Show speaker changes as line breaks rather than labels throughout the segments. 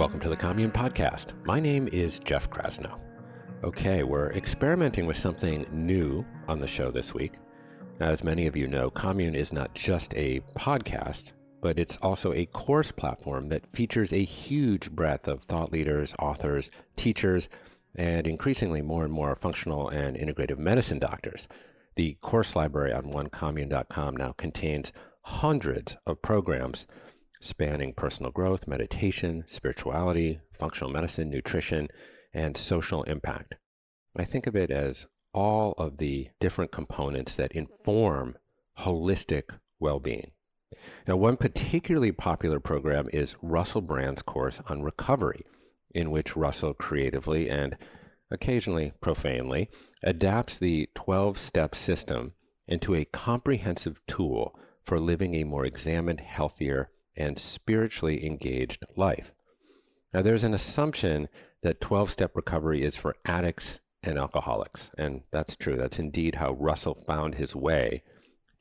Welcome to the Commune Podcast. My name is Jeff Krasno. Okay, we're experimenting with something new on the show this week. As many of you know, Commune is not just a podcast, but it's also a course platform that features a huge breadth of thought leaders, authors, teachers, and increasingly more and more functional and integrative medicine doctors. The course library on onecommune.com now contains hundreds of programs spanning personal growth, meditation, spirituality, functional medicine, nutrition, and social impact. I think of it as all of the different components that inform holistic well being. Now, one particularly popular program is Russell Brand's course on recovery, in which Russell creatively and occasionally profanely adapts the 12 step system into a comprehensive tool for living a more examined, healthier, and spiritually engaged life. Now, there's an assumption that 12 step recovery is for addicts and alcoholics. And that's true. That's indeed how Russell found his way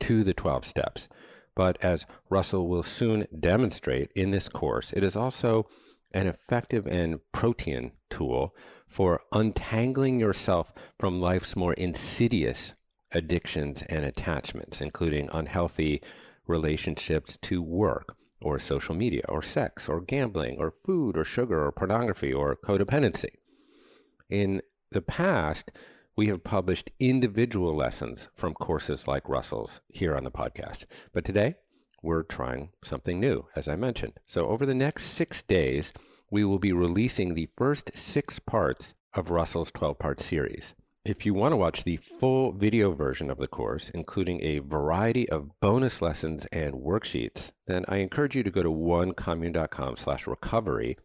to the 12 steps. But as Russell will soon demonstrate in this course, it is also an effective and protean tool for untangling yourself from life's more insidious addictions and attachments, including unhealthy relationships to work, or social media, or sex, or gambling, or food, or sugar, or pornography, or codependency. In the past, we have published individual lessons from courses like Russell's here on the podcast. But today, we're trying something new, as I mentioned. So, over the next six days, we will be releasing the first six parts of Russell's 12 part series. If you want to watch the full video version of the course, including a variety of bonus lessons and worksheets, then I encourage you to go to onecommune.com slash recovery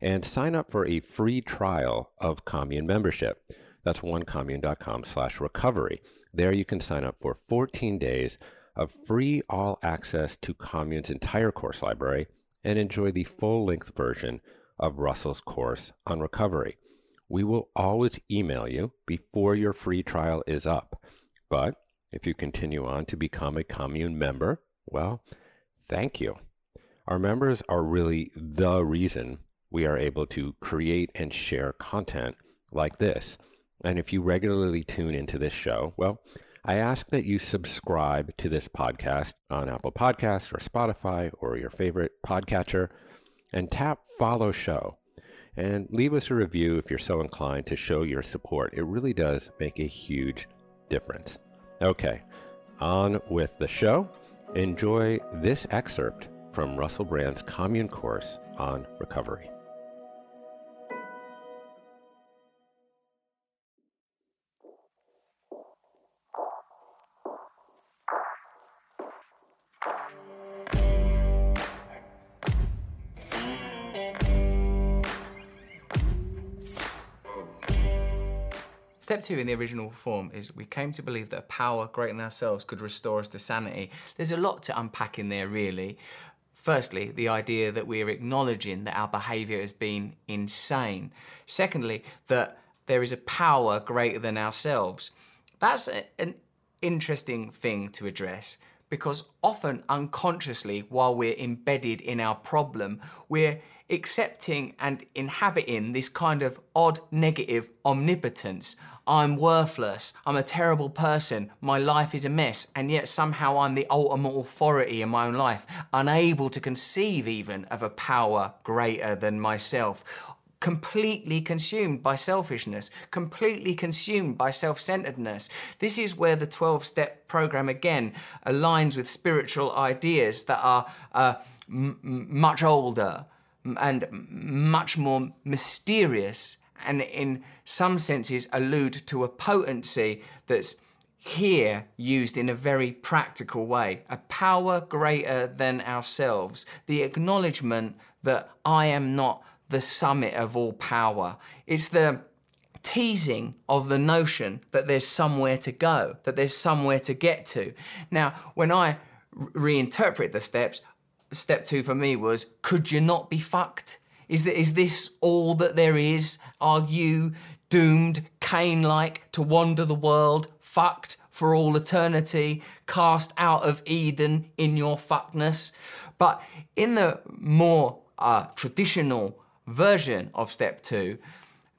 and sign up for a free trial of Commune membership. That's onecommune.com slash recovery. There you can sign up for 14 days of free all access to Commune's entire course library and enjoy the full length version of Russell's course on recovery we will always email you before your free trial is up. But if you continue on to become a commune member, well, thank you. Our members are really the reason we are able to create and share content like this. And if you regularly tune into this show, well, I ask that you subscribe to this podcast on Apple Podcasts or Spotify or your favorite podcatcher and tap follow show and leave us a review if you're so inclined to show your support. It really does make a huge difference. Okay, on with the show. Enjoy this excerpt from Russell Brand's Commune course on recovery.
Step two in the original form is we came to believe that a power greater than ourselves could restore us to sanity. There's a lot to unpack in there, really. Firstly, the idea that we're acknowledging that our behaviour has been insane. Secondly, that there is a power greater than ourselves. That's a, an interesting thing to address because often unconsciously, while we're embedded in our problem, we're accepting and inhabiting this kind of odd negative omnipotence. I'm worthless, I'm a terrible person, my life is a mess, and yet somehow I'm the ultimate authority in my own life, unable to conceive even of a power greater than myself completely consumed by selfishness, completely consumed by self centeredness. This is where the 12 step program again aligns with spiritual ideas that are uh, much older and much more mysterious and in some senses allude to a potency that's here used in a very practical way, a power greater than ourselves, the acknowledgement that I am not the summit of all power. It's the teasing of the notion that there's somewhere to go, that there's somewhere to get to. Now, when I reinterpret the steps, step two for me was could you not be fucked? Is, that, is this all that there is? Are you doomed, Cain like, to wander the world, fucked for all eternity, cast out of Eden in your fuckness? But in the more uh, traditional version of step two,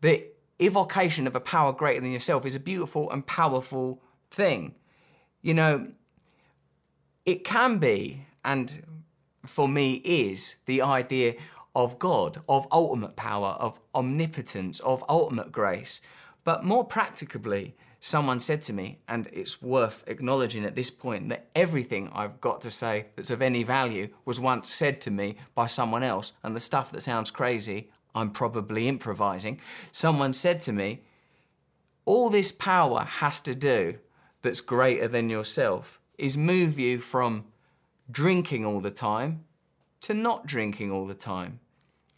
the evocation of a power greater than yourself is a beautiful and powerful thing. You know, it can be, and for me is, the idea of God, of ultimate power, of omnipotence, of ultimate grace. But more practically, someone said to me, and it's worth acknowledging at this point that everything I've got to say that's of any value was once said to me by someone else, and the stuff that sounds crazy, I'm probably improvising. Someone said to me, All this power has to do that's greater than yourself is move you from drinking all the time to not drinking all the time.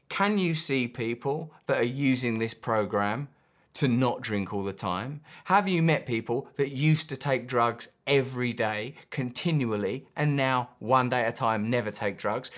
Can you see people that are using this program to not drink all the time? Have you met people that used to take drugs every day, continually, and now one day at a time never take drugs?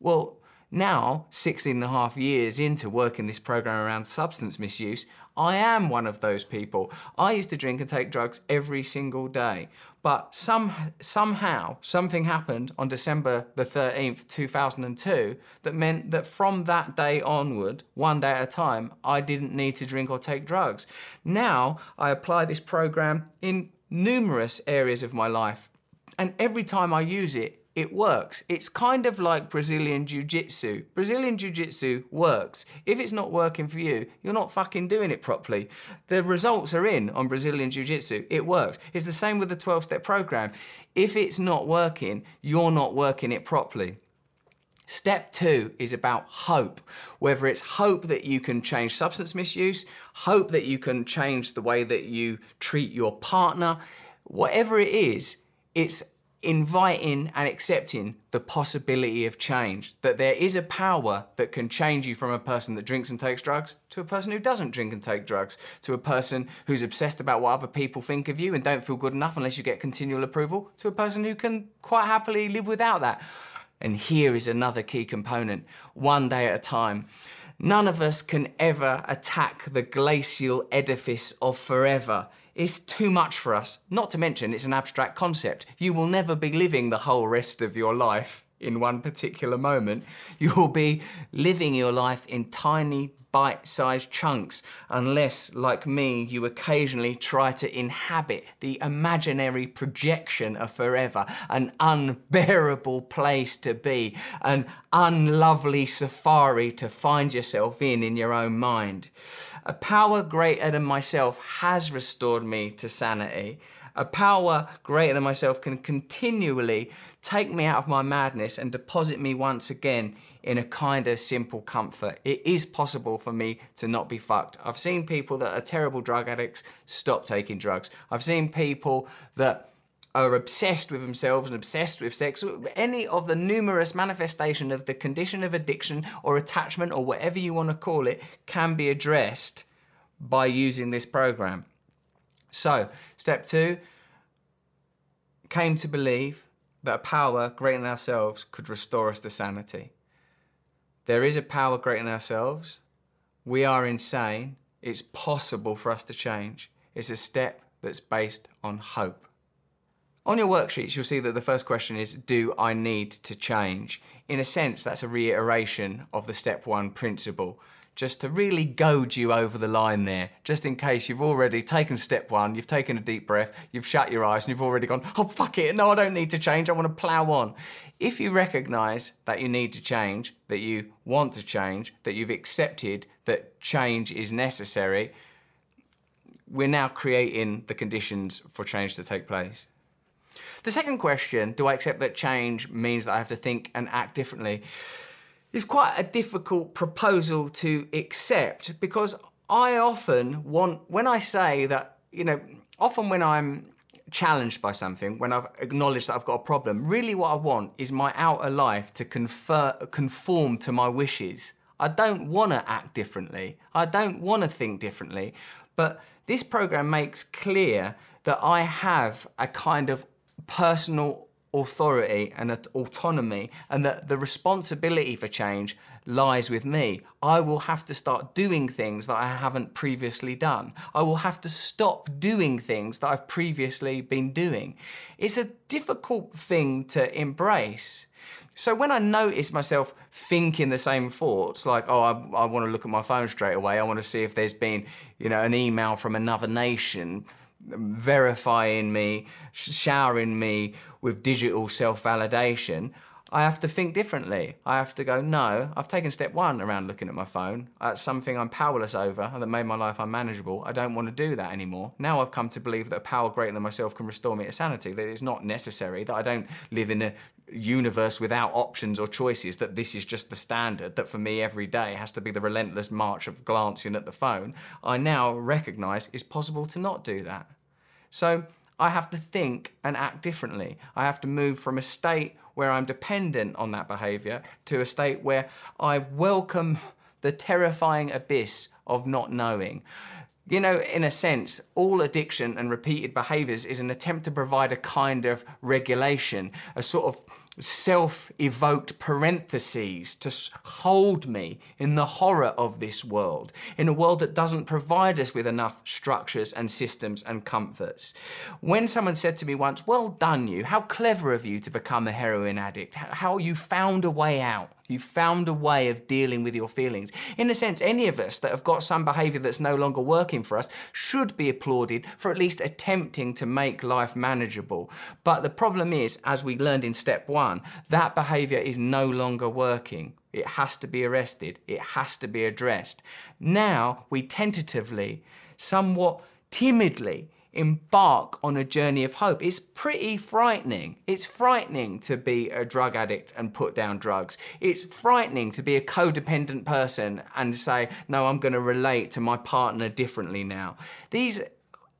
Well, now, 16 and a half years into working this program around substance misuse, I am one of those people. I used to drink and take drugs every single day. But some, somehow, something happened on December the 13th, 2002, that meant that from that day onward, one day at a time, I didn't need to drink or take drugs. Now, I apply this program in numerous areas of my life. And every time I use it, it works. It's kind of like Brazilian Jiu Jitsu. Brazilian Jiu Jitsu works. If it's not working for you, you're not fucking doing it properly. The results are in on Brazilian Jiu Jitsu. It works. It's the same with the 12 step program. If it's not working, you're not working it properly. Step two is about hope. Whether it's hope that you can change substance misuse, hope that you can change the way that you treat your partner, whatever it is, it's inviting and accepting the possibility of change. That there is a power that can change you from a person that drinks and takes drugs to a person who doesn't drink and take drugs, to a person who's obsessed about what other people think of you and don't feel good enough unless you get continual approval, to a person who can quite happily live without that. And here is another key component one day at a time. None of us can ever attack the glacial edifice of forever. It's too much for us. Not to mention, it's an abstract concept. You will never be living the whole rest of your life in one particular moment. You will be living your life in tiny, bite sized chunks, unless, like me, you occasionally try to inhabit the imaginary projection of forever, an unbearable place to be, an unlovely safari to find yourself in in your own mind. A power greater than myself has restored me to sanity. A power greater than myself can continually take me out of my madness and deposit me once again in a kind of simple comfort. It is possible for me to not be fucked. I've seen people that are terrible drug addicts stop taking drugs. I've seen people that are obsessed with themselves and obsessed with sex, any of the numerous manifestation of the condition of addiction or attachment or whatever you want to call it can be addressed by using this program. So, step two came to believe that a power greater than ourselves could restore us to sanity. There is a power greater than ourselves. We are insane. It's possible for us to change. It's a step that's based on hope. On your worksheets, you'll see that the first question is Do I need to change? In a sense, that's a reiteration of the step one principle, just to really goad you over the line there, just in case you've already taken step one, you've taken a deep breath, you've shut your eyes, and you've already gone, Oh, fuck it, no, I don't need to change, I want to plough on. If you recognize that you need to change, that you want to change, that you've accepted that change is necessary, we're now creating the conditions for change to take place. The second question, do I accept that change means that I have to think and act differently, is quite a difficult proposal to accept because I often want, when I say that, you know, often when I'm challenged by something, when I've acknowledged that I've got a problem, really what I want is my outer life to confer, conform to my wishes. I don't want to act differently. I don't want to think differently. But this program makes clear that I have a kind of personal authority and autonomy, and that the responsibility for change lies with me. I will have to start doing things that I haven't previously done. I will have to stop doing things that I've previously been doing. It's a difficult thing to embrace. So when I notice myself thinking the same thoughts, like, oh, I, I want to look at my phone straight away, I want to see if there's been, you know, an email from another nation verifying me, showering me with digital self-validation, I have to think differently. I have to go, no, I've taken step one around looking at my phone. That's something I'm powerless over and that made my life unmanageable. I don't want to do that anymore. Now I've come to believe that a power greater than myself can restore me to sanity, that it's not necessary, that I don't live in a universe without options or choices, that this is just the standard, that for me every day has to be the relentless march of glancing at the phone. I now recognize it's possible to not do that. So I have to think and act differently. I have to move from a state where I'm dependent on that behavior to a state where I welcome the terrifying abyss of not knowing. You know, in a sense, all addiction and repeated behaviors is an attempt to provide a kind of regulation, a sort of self-evoked parentheses to hold me in the horror of this world, in a world that doesn't provide us with enough structures and systems and comforts. When someone said to me once, well done you, how clever of you to become a heroin addict, how you found a way out. You found a way of dealing with your feelings. In a sense, any of us that have got some behavior that's no longer working for us should be applauded for at least attempting to make life manageable. But the problem is, as we learned in step one, that behavior is no longer working. It has to be arrested. It has to be addressed. Now we tentatively, somewhat timidly, embark on a journey of hope. It's pretty frightening. It's frightening to be a drug addict and put down drugs. It's frightening to be a codependent person and say, no, I'm going to relate to my partner differently now. These,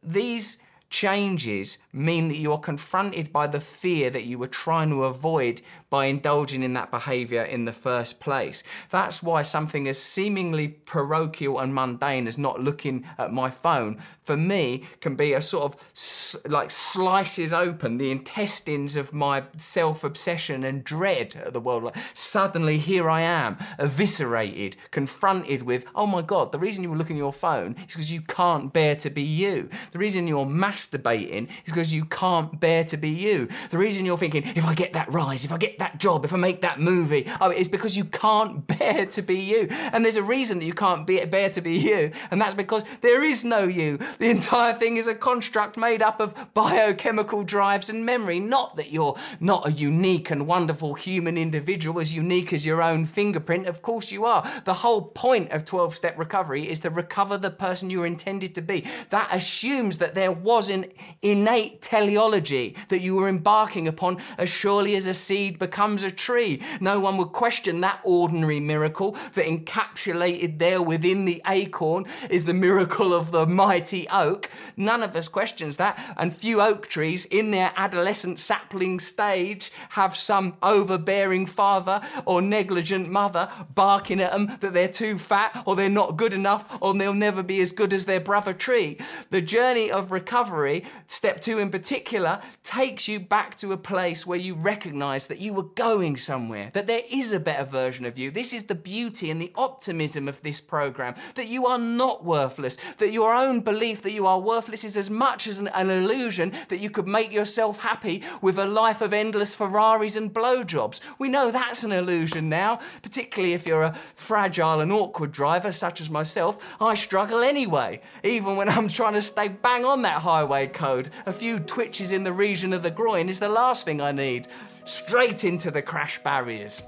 these changes mean that you are confronted by the fear that you were trying to avoid by indulging in that behavior in the first place. That's why something as seemingly parochial and mundane as not looking at my phone, for me, can be a sort of like slices open the intestines of my self-obsession and dread of the world. Like, suddenly here I am, eviscerated, confronted with, oh my God, the reason you were looking at your phone is because you can't bear to be you. The reason you're masturbating is because you can't bear to be you. The reason you're thinking, if I get that rise, if I get that job, if I make that movie, oh, it's because you can't bear to be you. And there's a reason that you can't be, bear to be you, and that's because there is no you. The entire thing is a construct made up of biochemical drives and memory, not that you're not a unique and wonderful human individual, as unique as your own fingerprint. Of course you are. The whole point of 12 step recovery is to recover the person you were intended to be. That assumes that there was an innate teleology that you were embarking upon as surely as a seed becomes a tree. No one would question that ordinary miracle that encapsulated there within the acorn is the miracle of the mighty oak. None of us questions that, and few oak trees in their adolescent sapling stage have some overbearing father or negligent mother barking at them that they're too fat or they're not good enough or they'll never be as good as their brother tree. The journey of recovery step two in particular, takes you back to a place where you recognize that you were going somewhere, that there is a better version of you. This is the beauty and the optimism of this program, that you are not worthless, that your own belief that you are worthless is as much as an, an illusion that you could make yourself happy with a life of endless Ferraris and blowjobs. We know that's an illusion now, particularly if you're a fragile and awkward driver such as myself. I struggle anyway, even when I'm trying to stay bang on that highway code. A few twitches in the region of the groin is the last thing I need. Straight into the crash barriers.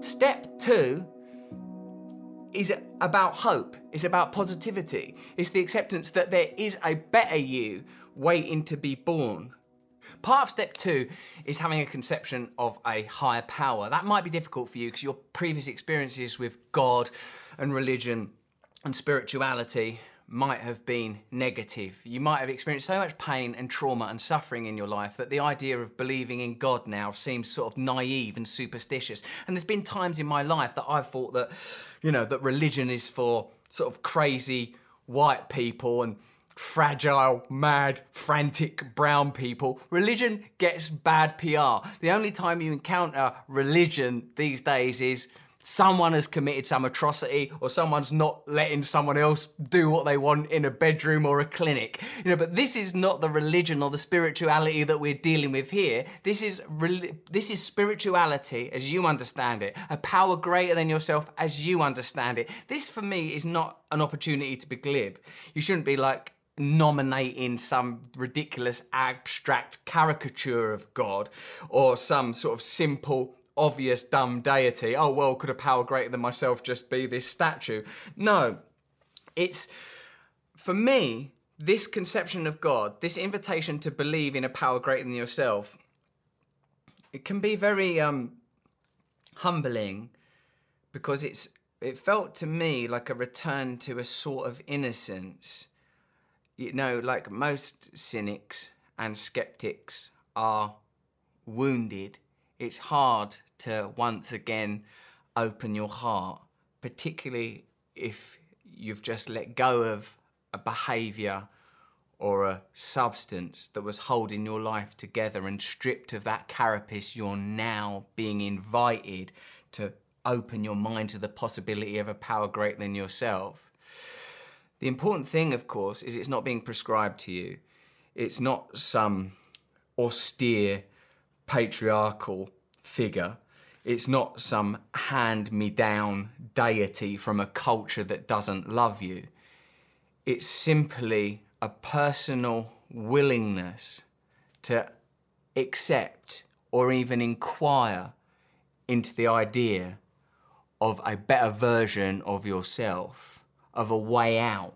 Step two is about hope. It's about positivity. It's the acceptance that there is a better you waiting to be born. Part of step two is having a conception of a higher power. That might be difficult for you because your previous experiences with God and religion and spirituality might have been negative. You might have experienced so much pain and trauma and suffering in your life that the idea of believing in God now seems sort of naive and superstitious. And there's been times in my life that I've thought that, you know, that religion is for sort of crazy white people and fragile, mad, frantic brown people. Religion gets bad PR. The only time you encounter religion these days is someone has committed some atrocity or someone's not letting someone else do what they want in a bedroom or a clinic. You know, but this is not the religion or the spirituality that we're dealing with here. This is this is spirituality as you understand it, a power greater than yourself as you understand it. This for me is not an opportunity to be glib. You shouldn't be like nominating some ridiculous abstract caricature of God or some sort of simple obvious dumb deity. Oh, well, could a power greater than myself just be this statue? No. It's, for me, this conception of God, this invitation to believe in a power greater than yourself, it can be very um, humbling because it's it felt to me like a return to a sort of innocence. You know, like most cynics and skeptics are wounded it's hard to once again open your heart, particularly if you've just let go of a behavior or a substance that was holding your life together and stripped of that carapace, you're now being invited to open your mind to the possibility of a power greater than yourself. The important thing, of course, is it's not being prescribed to you. It's not some austere patriarchal figure. It's not some hand me down deity from a culture that doesn't love you. It's simply a personal willingness to accept or even inquire into the idea of a better version of yourself, of a way out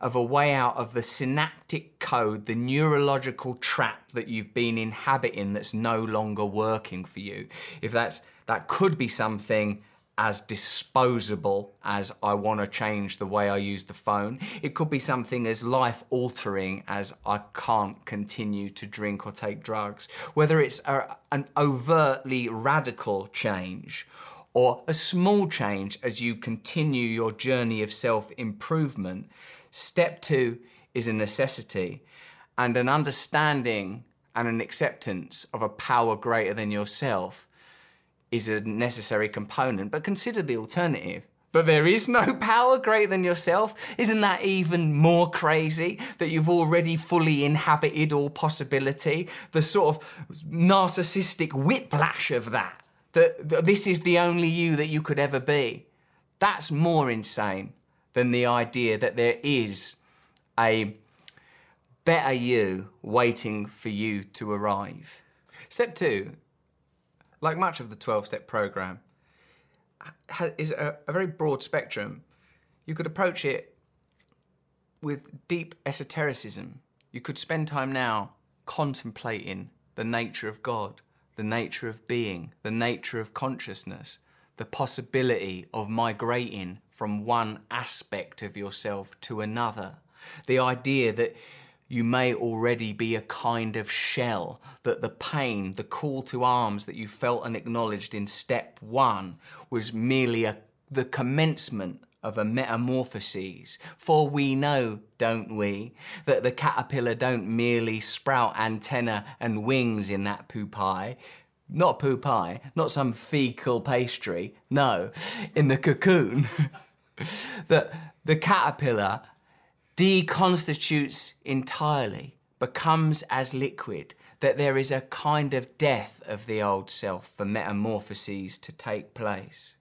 of a way out of the synaptic code, the neurological trap that you've been inhabiting that's no longer working for you. If that's that could be something as disposable as I want to change the way I use the phone. It could be something as life altering as I can't continue to drink or take drugs. Whether it's a, an overtly radical change or a small change as you continue your journey of self improvement, Step two is a necessity and an understanding and an acceptance of a power greater than yourself is a necessary component. But consider the alternative. But there is no power greater than yourself. Isn't that even more crazy that you've already fully inhabited all possibility? The sort of narcissistic whiplash of that. That this is the only you that you could ever be. That's more insane than the idea that there is a better you waiting for you to arrive. Step two, like much of the 12 step program, is a, a very broad spectrum. You could approach it with deep esotericism. You could spend time now contemplating the nature of God, the nature of being, the nature of consciousness, the possibility of migrating from one aspect of yourself to another. The idea that you may already be a kind of shell, that the pain, the call to arms that you felt and acknowledged in step one was merely a, the commencement of a metamorphoses. For we know, don't we, that the caterpillar don't merely sprout antenna and wings in that pupae, not pupae, not some fecal pastry, no, in the cocoon. that the caterpillar deconstitutes entirely, becomes as liquid, that there is a kind of death of the old self for metamorphoses to take place.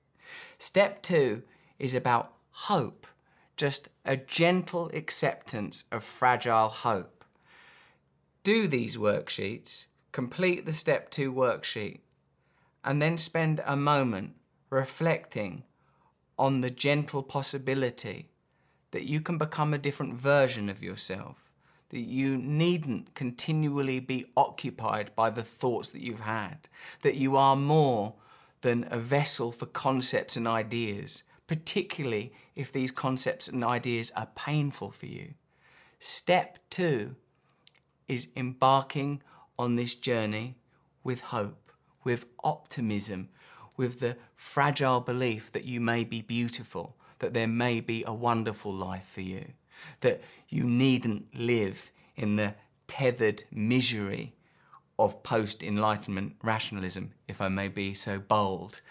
Step two is about hope, just a gentle acceptance of fragile hope. Do these worksheets, complete the step two worksheet, and then spend a moment reflecting on the gentle possibility that you can become a different version of yourself, that you needn't continually be occupied by the thoughts that you've had, that you are more than a vessel for concepts and ideas, particularly if these concepts and ideas are painful for you. Step two is embarking on this journey with hope, with optimism, with the fragile belief that you may be beautiful, that there may be a wonderful life for you, that you needn't live in the tethered misery of post Enlightenment rationalism, if I may be so bold.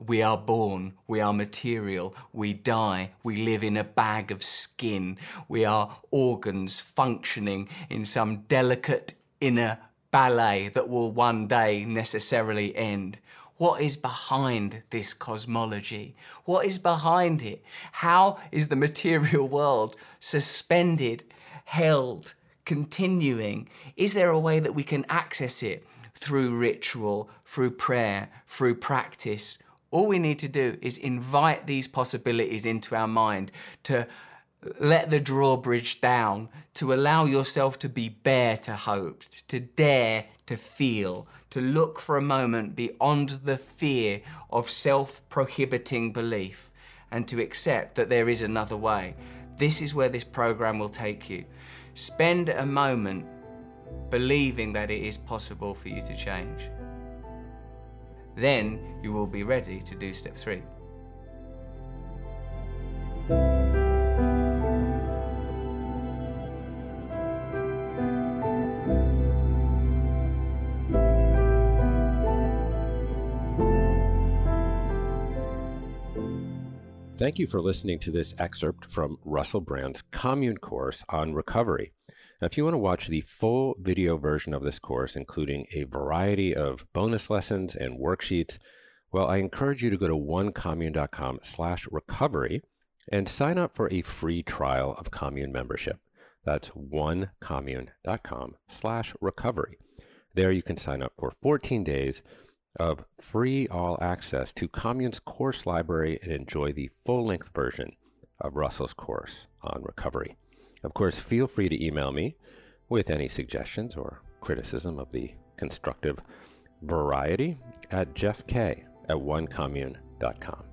We are born, we are material, we die, we live in a bag of skin, we are organs functioning in some delicate inner ballet that will one day necessarily end. What is behind this cosmology? What is behind it? How is the material world suspended, held, continuing? Is there a way that we can access it through ritual, through prayer, through practice? All we need to do is invite these possibilities into our mind to let the drawbridge down, to allow yourself to be bare to hope, to dare to feel, to look for a moment beyond the fear of self prohibiting belief, and to accept that there is another way. This is where this program will take you. Spend a moment believing that it is possible for you to change. Then you will be ready to do step three.
Thank you for listening to this excerpt from Russell Brand's Commune course on recovery. Now, if you want to watch the full video version of this course, including a variety of bonus lessons and worksheets, well, I encourage you to go to onecommune.com slash recovery and sign up for a free trial of commune membership. That's onecommune.com slash recovery. There you can sign up for 14 days of free all access to Commune's course library and enjoy the full length version of Russell's course on recovery. Of course, feel free to email me with any suggestions or criticism of the constructive variety at jeffk at onecommune.com.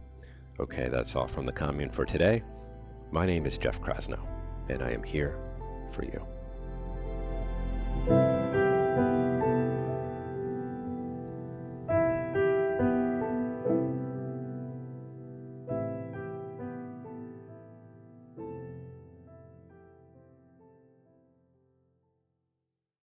Okay, that's all from the commune for today. My name is Jeff Krasno, and I am here for you.